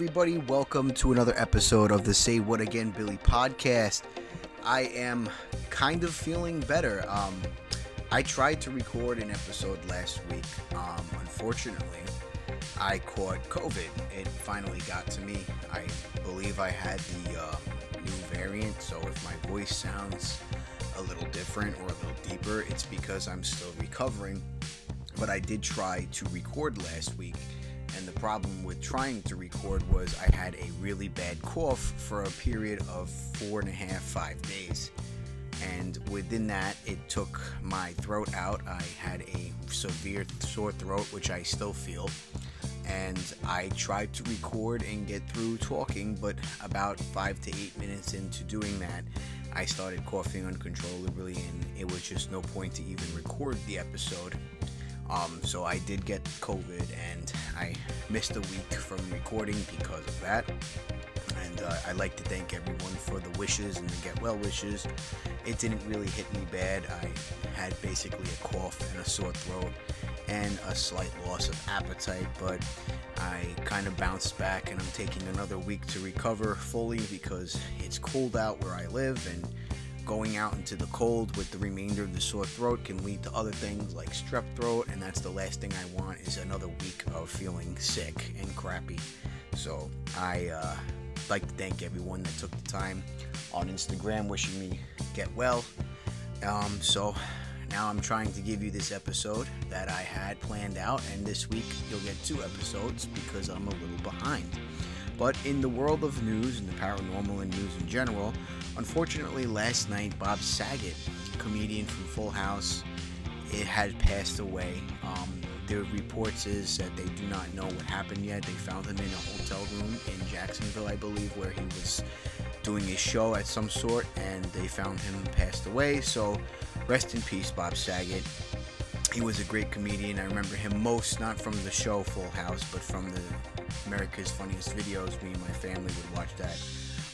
Everybody, welcome to another episode of the Say What Again Billy podcast. I am kind of feeling better. Um, I tried to record an episode last week. Um, unfortunately, I caught COVID. It finally got to me. I believe I had the uh, new variant, so if my voice sounds a little different or a little deeper, it's because I'm still recovering. But I did try to record last week problem with trying to record was I had a really bad cough for a period of four and a half, five days. And within that, it took my throat out. I had a severe sore throat, which I still feel. And I tried to record and get through talking, but about five to eight minutes into doing that, I started coughing uncontrollably, and it was just no point to even record the episode. Um, so I did get COVID and I missed a week from recording because of that. And uh, I'd like to thank everyone for the wishes and the get well wishes. It didn't really hit me bad. I had basically a cough and a sore throat and a slight loss of appetite, but I kind of bounced back and I'm taking another week to recover fully because it's cold out where I live and going out into the cold with the remainder of the sore throat can lead to other things like strep throat, and that's the last thing I want is another week of feeling sick and crappy. So I uh, like to thank everyone that took the time on Instagram wishing me get well. Um, so now I'm trying to give you this episode that I had planned out, and this week you'll get two episodes because I'm a little behind. But in the world of news and the paranormal and news in general, unfortunately, last night Bob Saget, comedian from Full House, it had passed away. Um, the reports is that they do not know what happened yet. They found him in a hotel room in Jacksonville, I believe, where he was doing a show at some sort, and they found him passed away. So, rest in peace, Bob Saget. He was a great comedian. I remember him most not from the show Full House, but from the America's Funniest Videos. Me and my family would watch that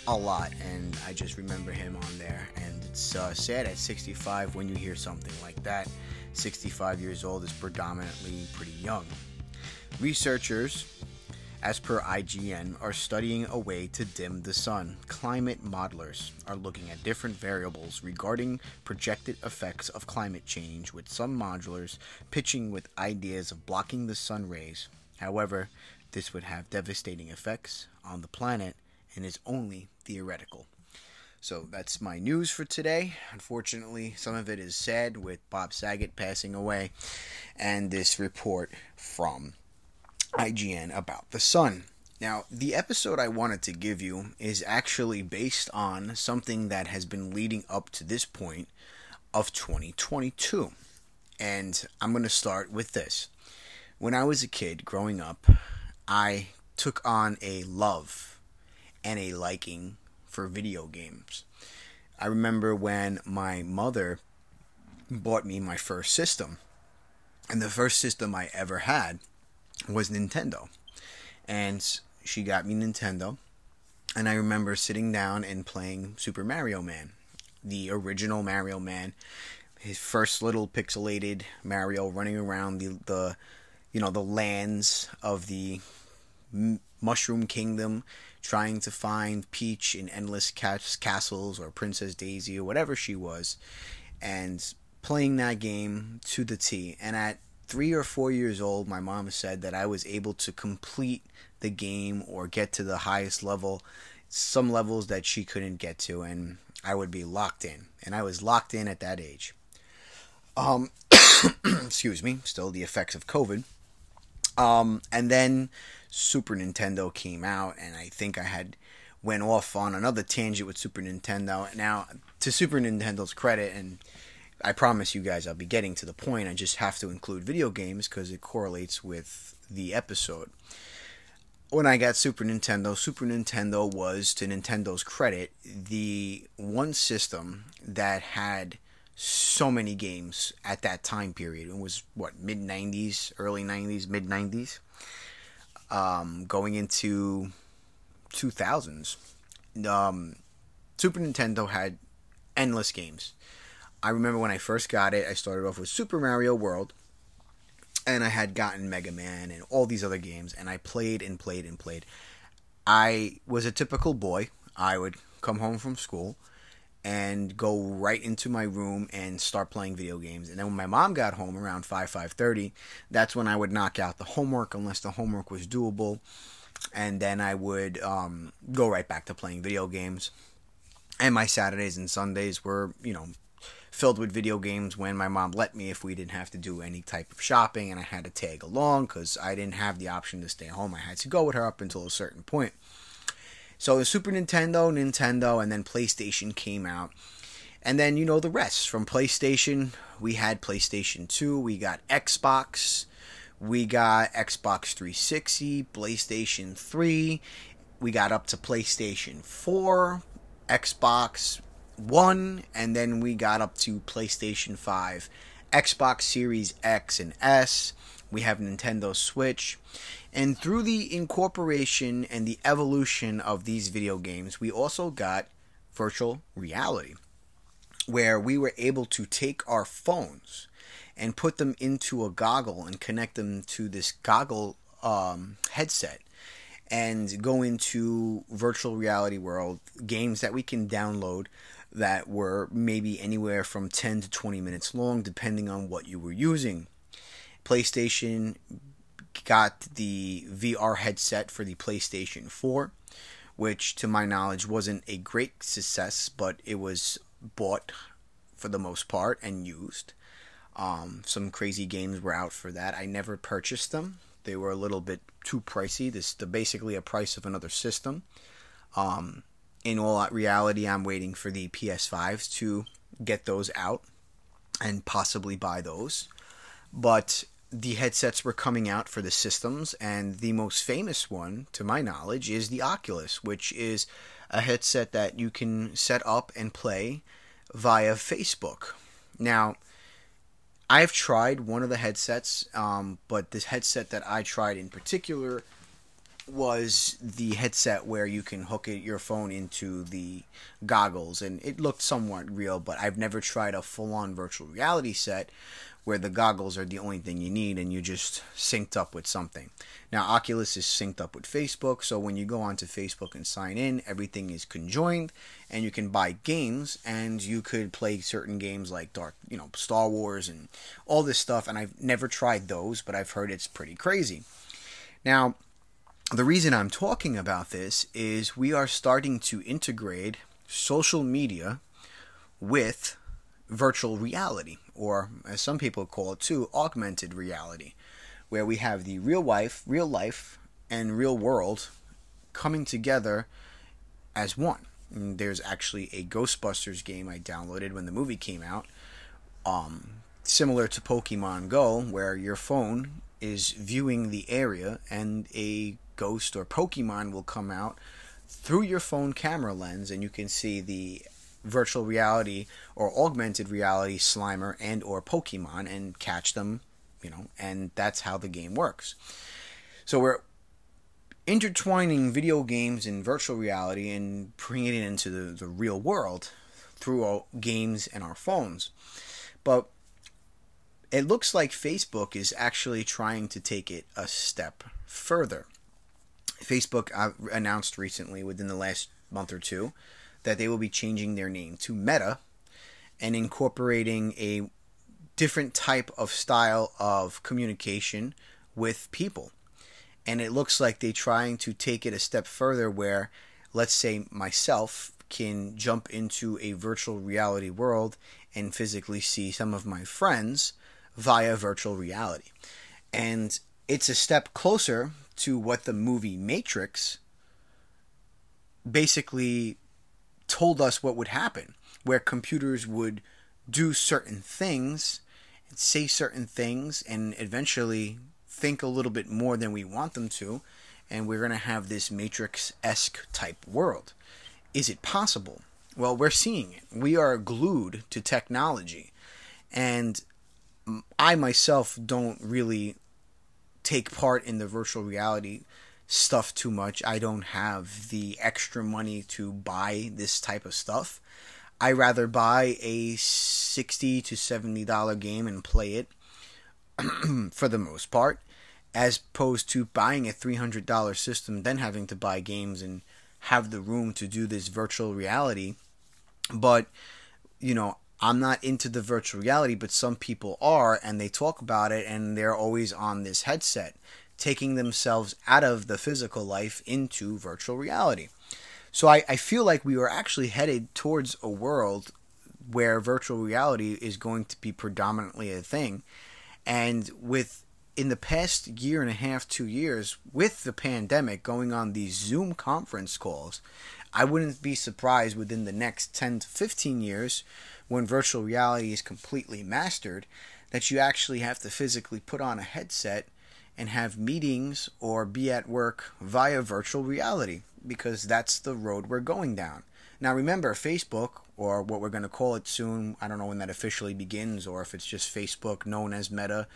a lot, and I just remember him on there. And it's uh, sad at 65 when you hear something like that. 65 years old is predominantly pretty young. Researchers, as per IGN, are studying a way to dim the sun. Climate modelers are looking at different variables regarding projected effects of climate change, with some modelers pitching with ideas of blocking the sun rays. However, this would have devastating effects on the planet and is only theoretical. So that's my news for today. Unfortunately, some of it is sad with Bob Saget passing away and this report from IGN about the sun. Now, the episode I wanted to give you is actually based on something that has been leading up to this point of 2022. And I'm going to start with this. When I was a kid growing up, I took on a love and a liking for video games. I remember when my mother bought me my first system, and the first system I ever had was Nintendo. And she got me Nintendo, and I remember sitting down and playing Super Mario Man, the original Mario Man, his first little pixelated Mario running around the the you know the lands of the Mushroom Kingdom, trying to find Peach in endless castles or Princess Daisy or whatever she was, and playing that game to the T. And at three or four years old, my mom said that I was able to complete the game or get to the highest level, some levels that she couldn't get to, and I would be locked in. And I was locked in at that age. Um, excuse me, still the effects of COVID. Um, and then Super Nintendo came out, and I think I had went off on another tangent with Super Nintendo. Now, to Super Nintendo's credit, and I promise you guys I'll be getting to the point. I just have to include video games because it correlates with the episode. When I got Super Nintendo, Super Nintendo was, to Nintendo's credit, the one system that had so many games at that time period. It was what mid '90s, early '90s, mid '90s, um, going into 2000s. Um, Super Nintendo had endless games. I remember when I first got it, I started off with Super Mario World, and I had gotten Mega Man and all these other games, and I played and played and played. I was a typical boy. I would come home from school and go right into my room and start playing video games. And then when my mom got home around 5 5:30, that's when I would knock out the homework unless the homework was doable. And then I would um, go right back to playing video games. And my Saturdays and Sundays were, you know, filled with video games when my mom let me if we didn't have to do any type of shopping and I had to tag along because I didn't have the option to stay home. I had to go with her up until a certain point. So Super Nintendo, Nintendo, and then PlayStation came out. And then, you know, the rest. From PlayStation, we had PlayStation 2, we got Xbox, we got Xbox 360, PlayStation 3, we got up to PlayStation 4, Xbox one, and then we got up to PlayStation 5, Xbox Series X and S. We have Nintendo Switch. And through the incorporation and the evolution of these video games, we also got virtual reality, where we were able to take our phones and put them into a goggle and connect them to this goggle um, headset and go into virtual reality world games that we can download that were maybe anywhere from 10 to 20 minutes long, depending on what you were using. PlayStation got the VR headset for the PlayStation 4, which to my knowledge wasn't a great success, but it was bought for the most part and used. Um, some crazy games were out for that. I never purchased them. They were a little bit too pricey. This the basically a price of another system. Um, in all reality, I'm waiting for the PS5s to get those out and possibly buy those. But the headsets were coming out for the systems, and the most famous one, to my knowledge, is the Oculus, which is a headset that you can set up and play via Facebook. Now, I've tried one of the headsets, um, but this headset that I tried in particular was the headset where you can hook it, your phone into the goggles, and it looked somewhat real. But I've never tried a full-on virtual reality set where the goggles are the only thing you need and you just synced up with something. Now, Oculus is synced up with Facebook, so when you go onto Facebook and sign in, everything is conjoined, and you can buy games, and you could play certain games like Dark, you know, Star Wars and all this stuff. And I've never tried those, but I've heard it's pretty crazy. Now, the reason I'm talking about this is we are starting to integrate social media with virtual reality, or as some people call it too, augmented reality, where we have the real life, real life, and real world coming together as one. And there's actually a Ghostbusters game I downloaded when the movie came out, um, similar to Pokemon Go, where your phone is viewing the area and a ghost or Pokemon will come out through your phone camera lens, and you can see the virtual reality or augmented reality Slimer and or Pokemon and catch them, you know, and that's how the game works. So we're intertwining video games and virtual reality and bringing it into the, the real world through our games and our phones. But it looks like Facebook is actually trying to take it a step further. Facebook uh, announced recently, within the last month or two, that they will be changing their name to Meta and incorporating a different type of style of communication with people. And it looks like they're trying to take it a step further where, let's say, myself can jump into a virtual reality world and physically see some of my friends via virtual reality. And it's a step closer to what the movie Matrix basically told us what would happen, where computers would do certain things, and say certain things, and eventually think a little bit more than we want them to, and we're going to have this Matrix esque type world. Is it possible? Well, we're seeing it. We are glued to technology. And I myself don't really take part in the virtual reality stuff too much. I don't have the extra money to buy this type of stuff. I rather buy a 60 to 70 dollar game and play it for the most part as opposed to buying a $300 system, then having to buy games and have the room to do this virtual reality. But, you know, I'm not into the virtual reality, but some people are, and they talk about it, and they're always on this headset, taking themselves out of the physical life into virtual reality. So I, I feel like we are actually headed towards a world where virtual reality is going to be predominantly a thing. And with in the past year and a half, two years, with the pandemic going on these Zoom conference calls, I wouldn't be surprised within the next 10 to 15 years when virtual reality is completely mastered that you actually have to physically put on a headset and have meetings or be at work via virtual reality because that's the road we're going down. Now, remember, Facebook, or what we're going to call it soon, I don't know when that officially begins or if it's just Facebook known as Meta.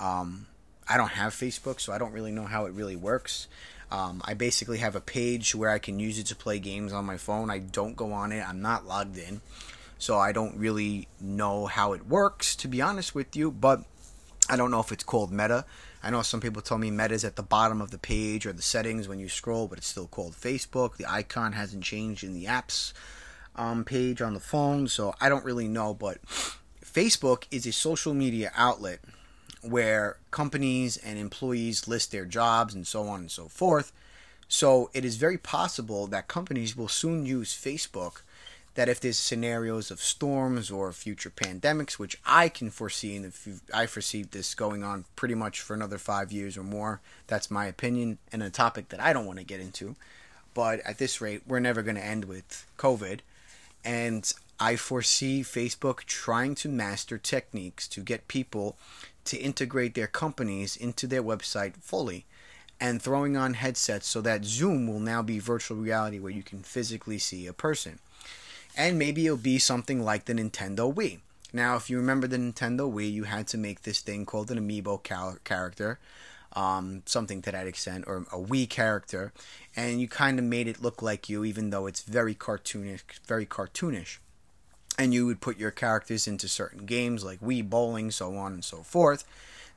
Um, I don't have Facebook, so I don't really know how it really works. Um, I basically have a page where I can use it to play games on my phone. I don't go on it, I'm not logged in so I don't really know how it works, to be honest with you. But I don't know if it's called Meta. I know some people tell me Meta is at the bottom of the page or the settings when you scroll, but it's still called Facebook. The icon hasn't changed in the apps um, page on the phone, so I don't really know. But Facebook is a social media outlet where companies and employees list their jobs and so on and so forth. So it is very possible that companies will soon use Facebook that if there's scenarios of storms or future pandemics, which I can foresee, and if I foresee this going on pretty much for another five years or more, that's my opinion and a topic that I don't want to get into. But at this rate, we're never going to end with COVID. And I foresee Facebook trying to master techniques to get people to integrate their companies into their website fully and throwing on headsets so that Zoom will now be virtual reality where you can physically see a person and maybe it'll be something like the Nintendo Wii. Now, if you remember the Nintendo Wii, you had to make this thing called an amiibo cal- character, um, something to that extent, or a Wii character, and you kind of made it look like you, even though it's very cartoonish, very cartoonish. And you would put your characters into certain games like Wii Bowling, so on and so forth.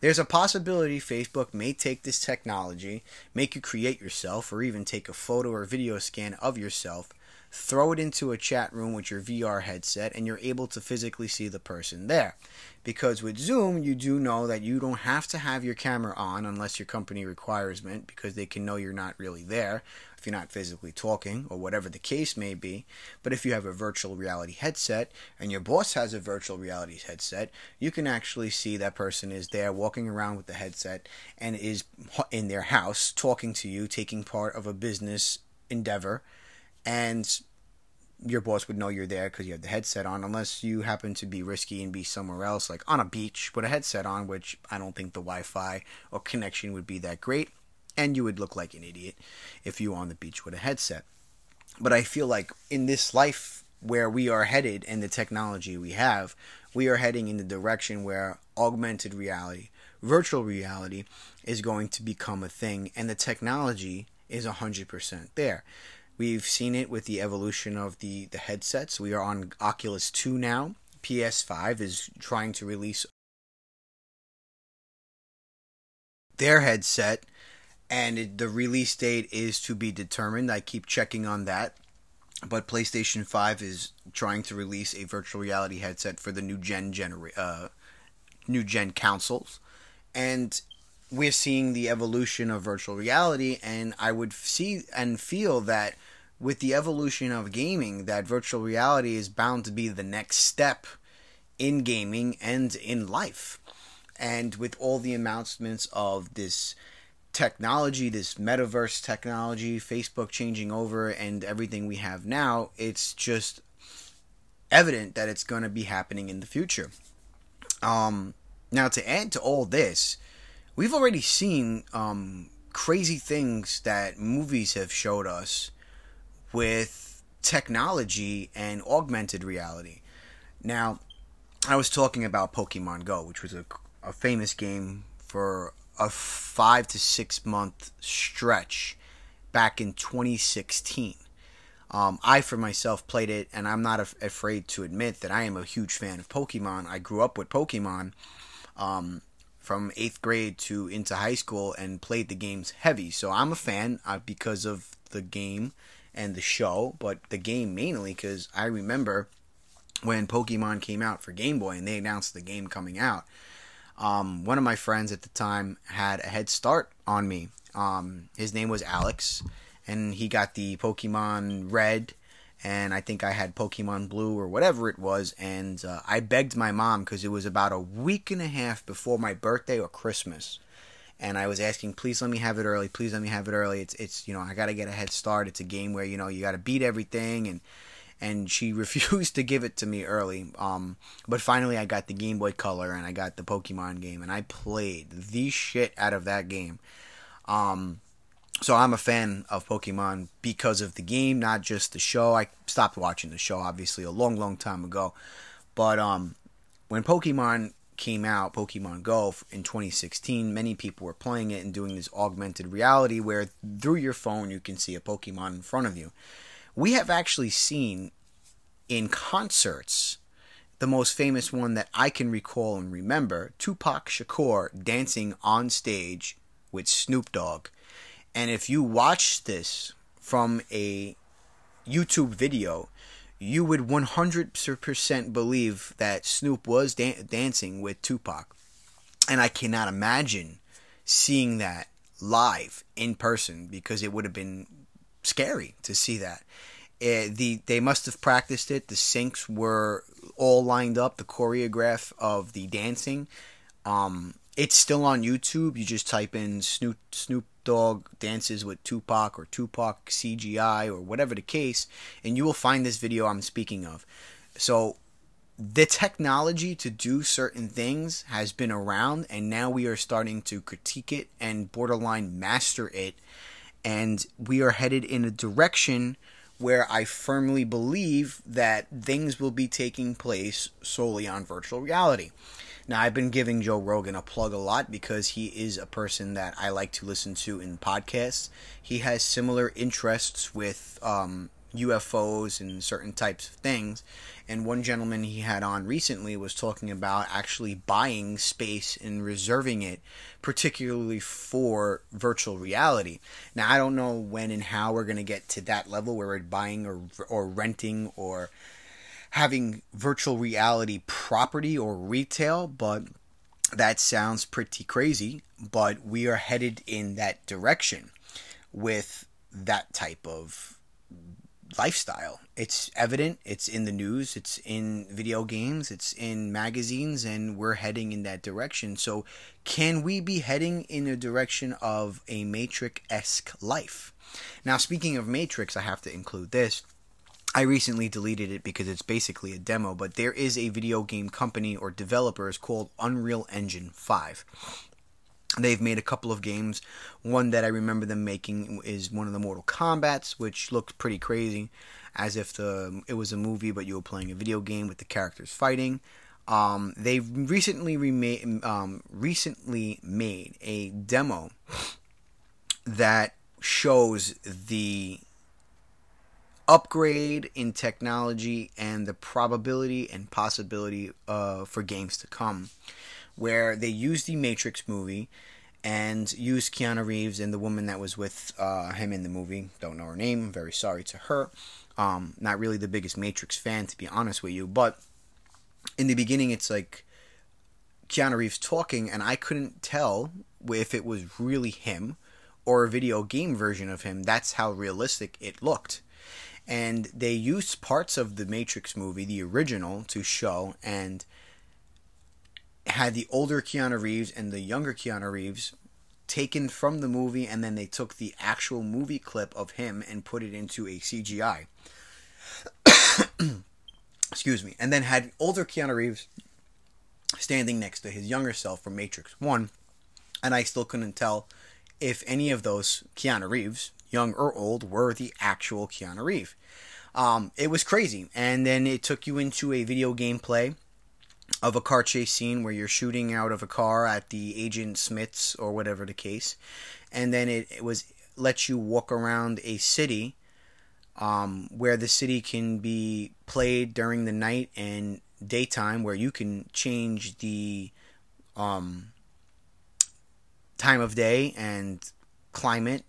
There's a possibility Facebook may take this technology, make you create yourself, or even take a photo or video scan of yourself, throw it into a chat room with your VR headset, and you're able to physically see the person there. Because with Zoom, you do know that you don't have to have your camera on unless your company requires it, because they can know you're not really there if you're not physically talking or whatever the case may be. But if you have a virtual reality headset and your boss has a virtual reality headset, you can actually see that person is there walking around with the headset and is in their house talking to you, taking part of a business endeavor and your boss would know you're there because you have the headset on, unless you happen to be risky and be somewhere else, like on a beach with a headset on, which I don't think the Wi Fi or connection would be that great. And you would look like an idiot if you were on the beach with a headset. But I feel like in this life where we are headed and the technology we have, we are heading in the direction where augmented reality, virtual reality, is going to become a thing, and the technology is 100% there. We've seen it with the evolution of the, the headsets. We are on Oculus 2 now. PS5 is trying to release their headset, and it, the release date is to be determined. I keep checking on that. But PlayStation 5 is trying to release a virtual reality headset for the new gen uh, new gen consoles. And we're seeing the evolution of virtual reality and I would see and feel that with the evolution of gaming, that virtual reality is bound to be the next step in gaming and in life. And with all the announcements of this technology, this metaverse technology, Facebook changing over, and everything we have now, it's just evident that it's going to be happening in the future. Um, now, to add to all this, we've already seen um, crazy things that movies have showed us with technology and augmented reality. Now, I was talking about Pokemon Go, which was a, a famous game for a five to six month stretch back in 2016. Um, I, for myself, played it, and I'm not af- afraid to admit that I am a huge fan of Pokemon. I grew up with Pokemon. Um, from eighth grade to into high school and played the games heavy. So I'm a fan uh, because of the game and the show, but the game mainly because I remember when Pokemon came out for Game Boy and they announced the game coming out. Um, one of my friends at the time had a head start on me. Um, his name was Alex, and he got the Pokemon Red, and I think I had Pokemon Blue or whatever it was. And uh, I begged my mom because it was about a week and a half before my birthday or Christmas and I was asking, please let me have it early. Please let me have it early. It's it's you know I got to get a head start. It's a game where you know you got to beat everything, and and she refused to give it to me early. Um, but finally I got the Game Boy Color and I got the Pokemon game, and I played the shit out of that game. Um, so I'm a fan of Pokemon because of the game, not just the show. I stopped watching the show obviously a long, long time ago, but um, when Pokemon came out, Pokemon Go, in 2016, many people were playing it and doing this augmented reality where through your phone you can see a Pokemon in front of you. We have actually seen in concerts the most famous one that I can recall and remember Tupac Shakur dancing on stage with Snoop Dogg. And if you watch this from a YouTube video, you would 100% believe that Snoop was dan- dancing with Tupac. And I cannot imagine seeing that live in person because it would have been scary to see that. Uh, the they must have practiced it. The syncs were all lined up. The choreograph of the dancing. Um, it's still on YouTube. You just type in Snoop Snoop Dogg dances with Tupac or Tupac CGI or whatever the case, and you will find this video I'm speaking of. So the technology to do certain things has been around, and now we are starting to critique it and borderline master it, and we are headed in a direction where I firmly believe that things will be taking place solely on virtual reality. Now, I've been giving Joe Rogan a plug a lot because he is a person that I like to listen to in podcasts. He has similar interests with um, UFOs and certain types of things. And one gentleman he had on recently was talking about actually buying space and reserving it, particularly for virtual reality. Now, I don't know when and how we're going to get to that level where we're buying or, or renting or having virtual reality property or retail, but that sounds pretty crazy. But we are headed in that direction with that type of lifestyle. It's evident, it's in the news, it's in video games, it's in magazines, and we're heading in that direction. So, can we be heading in the direction of a Matrix esque life? Now, speaking of Matrix, I have to include this. I recently deleted it because it's basically a demo, but there is a video game company or developers called Unreal Engine 5. They've made a couple of games. One that I remember them making is one of the Mortal Kombat's, which looked pretty crazy, as if the it was a movie, but you were playing a video game with the characters fighting. Um, they recently remade, um, recently made a demo that shows the upgrade in technology and the probability and possibility uh, for games to come, where they used the Matrix movie and used Keanu Reeves and the woman that was with uh, him in the movie. Don't know her name. Very sorry to her. Um, not really the biggest Matrix fan, to be honest with you, but in the beginning, it's like Keanu Reeves talking, and I couldn't tell if it was really him or a video game version of him. That's how realistic it looked and they used parts of the Matrix movie, the original, to show and had the older Keanu Reeves and the younger Keanu Reeves taken from the movie, and then they took the actual movie clip of him and put it into a CGI. Excuse me, and then had older Keanu Reeves standing next to his younger self from Matrix 1, and I still couldn't tell if any of those Keanu Reeves young or old, were the actual Keanu Reeves. Um, it was crazy. And then it took you into a video gameplay of a car chase scene where you're shooting out of a car at the Agent Smiths or whatever the case. And then it, it was lets you walk around a city um, where the city can be played during the night and daytime where you can change the um, time of day and climate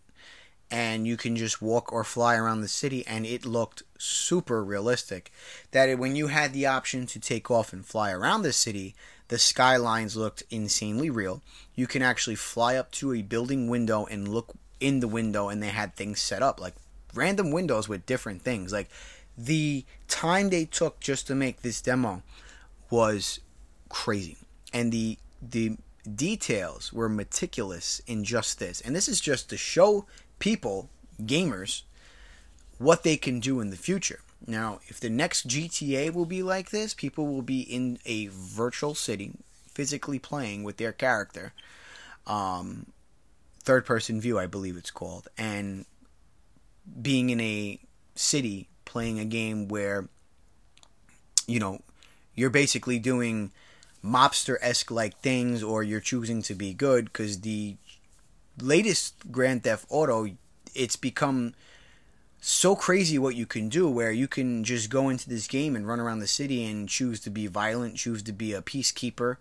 and you can just walk or fly around the city and it looked super realistic. That it, when you had the option to take off and fly around the city the skylines looked insanely real. You can actually fly up to a building window and look in the window and they had things set up like random windows with different things. Like the time they took just to make this demo was crazy. And the the details were meticulous in just this. And this is just to show people, gamers, what they can do in the future. Now, if the next GTA will be like this, people will be in a virtual city, physically playing with their character. Um, third person view, I believe it's called, and being in a city playing a game where, you know, you're basically doing mobster esque like things, or you're choosing to be good because the latest Grand Theft Auto, it's become so crazy what you can do where you can just go into this game and run around the city and choose to be violent, choose to be a peacekeeper.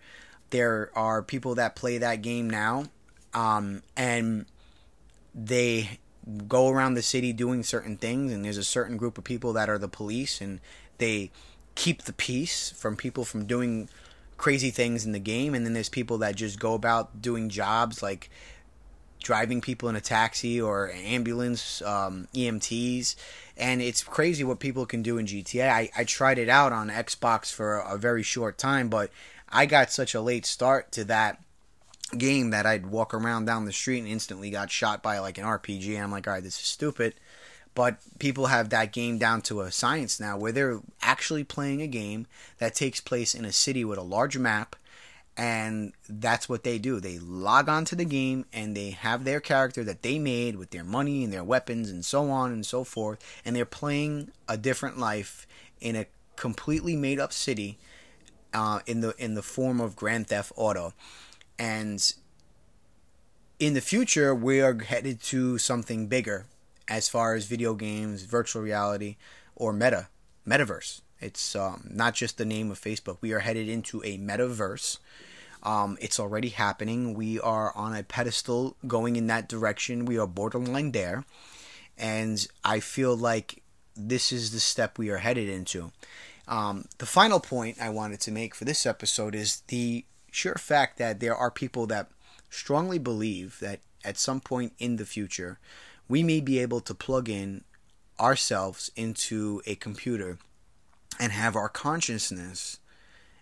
There are people that play that game now, um, and they go around the city doing certain things, and there's a certain group of people that are the police, and they keep the peace from people from doing crazy things in the game, and then there's people that just go about doing jobs like driving people in a taxi or ambulance, um, EMTs, and it's crazy what people can do in GTA. I, I tried it out on Xbox for a, a very short time, but I got such a late start to that game that I'd walk around down the street and instantly got shot by like an RPG. And I'm like, all right, this is stupid. But people have that game down to a science now where they're actually playing a game that takes place in a city with a large map and that's what they do. They log on to the game and they have their character that they made with their money and their weapons and so on and so forth, and they're playing a different life in a completely made up city uh, in the in the form of Grand Theft Auto, and in the future we are headed to something bigger as far as video games, virtual reality, or meta metaverse. It's um, not just the name of Facebook. We are headed into a metaverse um, it's already happening. We are on a pedestal going in that direction. We are borderline there. And I feel like this is the step we are headed into. Um, the final point I wanted to make for this episode is the sheer fact that there are people that strongly believe that at some point in the future, we may be able to plug in ourselves into a computer and have our consciousness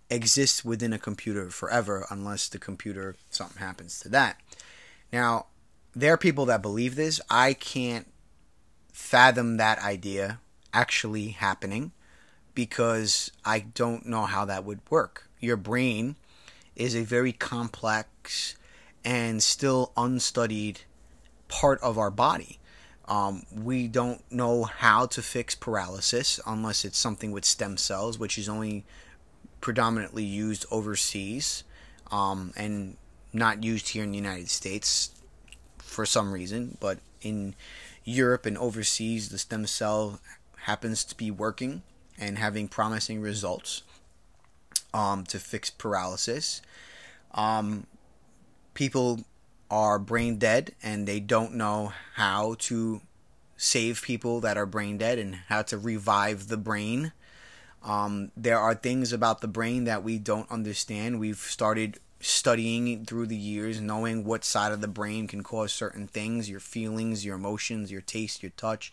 exist within a computer forever unless the computer something happens to that. Now, there are people that believe this. I can't fathom that idea actually happening because I don't know how that would work. Your brain is a very complex and still unstudied part of our body. Um, we don't know how to fix paralysis unless it's something with stem cells, which is only predominantly used overseas um, and not used here in the United States for some reason, but in Europe and overseas, the stem cell happens to be working and having promising results um, to fix paralysis. Um, people are brain dead and they don't know how to save people that are brain dead and how to revive the brain um, there are things about the brain that we don't understand. We've started studying through the years, knowing what side of the brain can cause certain things your feelings, your emotions, your taste, your touch,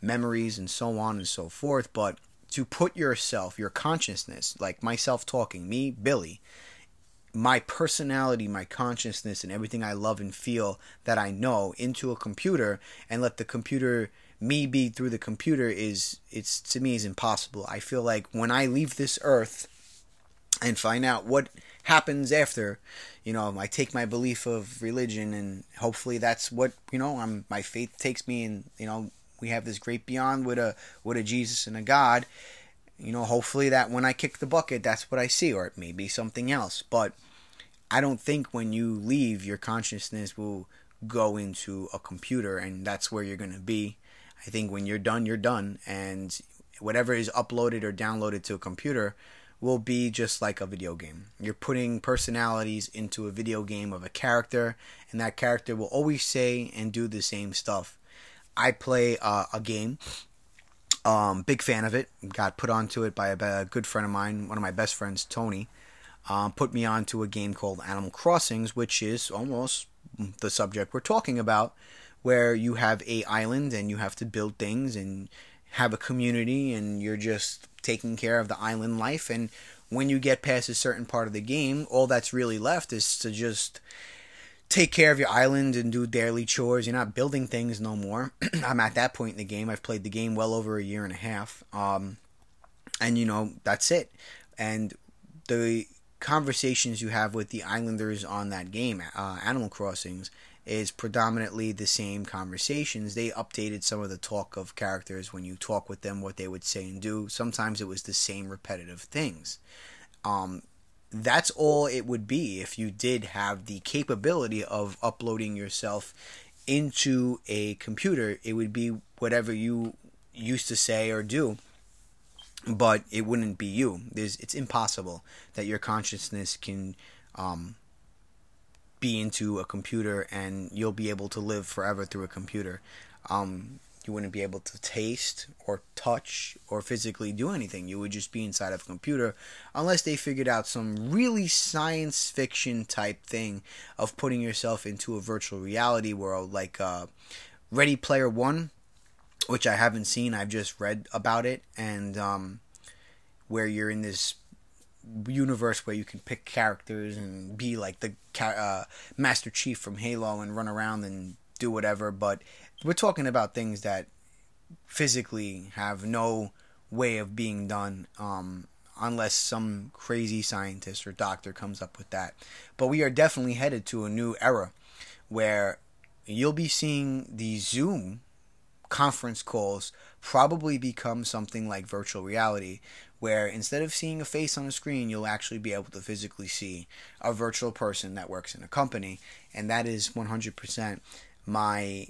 memories, and so on and so forth. But to put yourself, your consciousness, like myself talking, me, Billy, my personality, my consciousness, and everything I love and feel that I know into a computer and let the computer me be through the computer is it's to me is impossible. I feel like when I leave this earth and find out what happens after, you know, I take my belief of religion and hopefully that's what, you know, I'm my faith takes me and, you know, we have this great beyond with a with a Jesus and a God. You know, hopefully that when I kick the bucket that's what I see or it may be something else. But I don't think when you leave your consciousness will go into a computer and that's where you're going to be I think when you're done, you're done, and whatever is uploaded or downloaded to a computer will be just like a video game. You're putting personalities into a video game of a character, and that character will always say and do the same stuff. I play uh, a game. Um, big fan of it. Got put onto it by a, a, good friend of mine, one of my best friends, Tony. Um, put me onto a game called Animal Crossings, which is almost the subject we're talking about, where you have a island and you have to build things and have a community and you're just taking care of the island life and when you get past a certain part of the game all that's really left is to just take care of your island and do daily chores you're not building things no more i'm at that point in the game i've played the game well over a year and a half um, and you know that's it and the conversations you have with the islanders on that game uh, animal crossings is predominantly the same conversations. They updated some of the talk of characters when you talk with them, what they would say and do. Sometimes it was the same repetitive things. Um, that's all it would be if you did have the capability of uploading yourself into a computer. It would be whatever you used to say or do, but it wouldn't be you. There's, it's impossible that your consciousness can um, be into a computer and you'll be able to live forever through a computer. Um, you wouldn't be able to taste or touch or physically do anything. You would just be inside of a computer unless they figured out some really science fiction type thing of putting yourself into a virtual reality world like uh, Ready Player One, which I haven't seen. I've just read about it and um, where you're in this universe where you can pick characters and be like the uh, Master Chief from Halo and run around and do whatever. But we're talking about things that physically have no way of being done um, unless some crazy scientist or doctor comes up with that. But we are definitely headed to a new era where you'll be seeing the Zoom conference calls probably become something like virtual reality where instead of seeing a face on a screen, you'll actually be able to physically see a virtual person that works in a company. And that is 100% my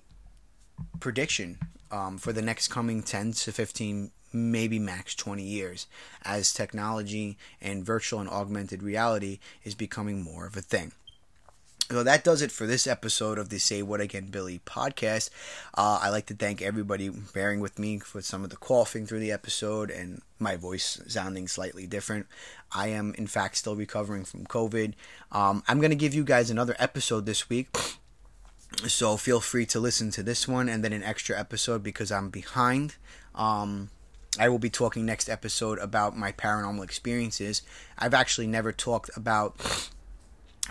prediction um, for the next coming 10 to 15, maybe max 20 years, as technology and virtual and augmented reality is becoming more of a thing. So that does it for this episode of the Say What Again Billy podcast. Uh, I like to thank everybody bearing with me for some of the coughing through the episode and my voice sounding slightly different. I am, in fact, still recovering from COVID. Um, I'm going to give you guys another episode this week. So feel free to listen to this one and then an extra episode because I'm behind. Um, I will be talking next episode about my paranormal experiences. I've actually never talked about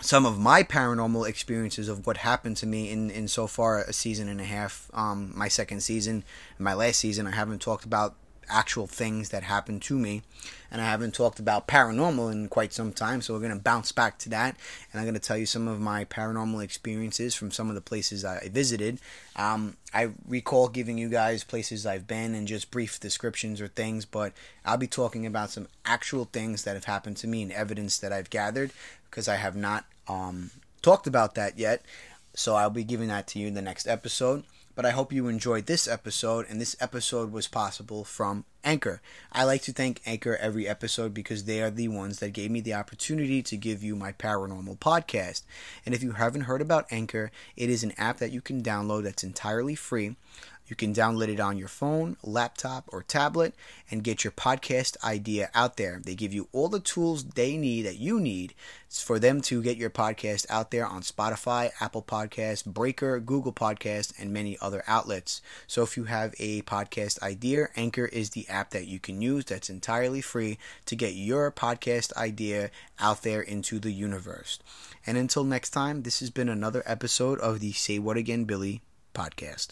some of my paranormal experiences of what happened to me in, in so far a season and a half, um, my second season, my last season. I haven't talked about actual things that happened to me, and I haven't talked about paranormal in quite some time. So we're gonna bounce back to that, and I'm gonna tell you some of my paranormal experiences from some of the places I visited. Um, I recall giving you guys places I've been and just brief descriptions or things, but I'll be talking about some actual things that have happened to me and evidence that I've gathered because I have not um, talked about that yet. So I'll be giving that to you in the next episode. But I hope you enjoyed this episode, and this episode was possible from Anchor. I like to thank Anchor every episode because they are the ones that gave me the opportunity to give you my paranormal podcast. And if you haven't heard about Anchor, it is an app that you can download that's entirely free. You can download it on your phone, laptop, or tablet and get your podcast idea out there. They give you all the tools they need that you need for them to get your podcast out there on Spotify, Apple Podcasts, Breaker, Google Podcasts, and many other outlets. So if you have a podcast idea, Anchor is the app that you can use that's entirely free to get your podcast idea out there into the universe. And until next time, this has been another episode of the Say What Again Billy podcast.